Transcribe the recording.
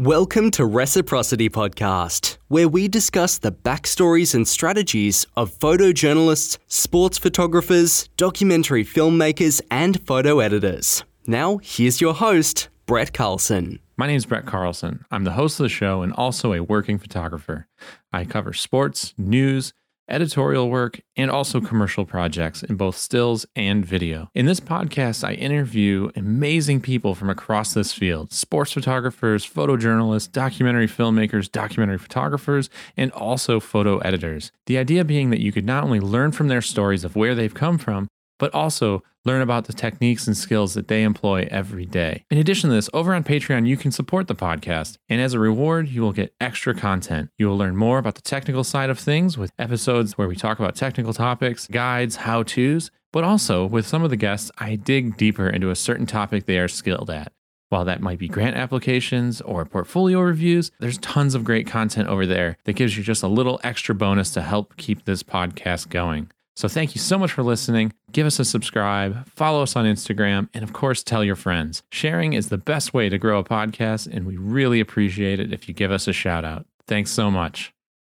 Welcome to Reciprocity Podcast, where we discuss the backstories and strategies of photojournalists, sports photographers, documentary filmmakers, and photo editors. Now, here's your host, Brett Carlson. My name is Brett Carlson. I'm the host of the show and also a working photographer. I cover sports, news, editorial work, and also mm-hmm. commercial projects in both stills and video. In this podcast, I interview amazing people from across this field sports photographers, photojournalists, documentary filmmakers, documentary photographers, and also photo editors. The idea being that you could not only learn from their stories of where they've come from, but also learn about the techniques and skills that they employ every day. In addition to this, over on Patreon, you can support the podcast, and as a reward, you will get extra content. You will learn more about the technical side of things with episodes where we talk about technical topics, guides, how to's, but also with some of the guests, I dig deeper into a certain topic they are skilled at. While that might be grant applications or portfolio reviews, there's tons of great content over there that gives you just a little extra bonus to help keep this podcast going. So thank you so much for listening. Give us a subscribe, follow us on Instagram, and of course, tell your friends. Sharing is the best way to grow a podcast, and we really appreciate it if you give us a shout out. Thanks so much.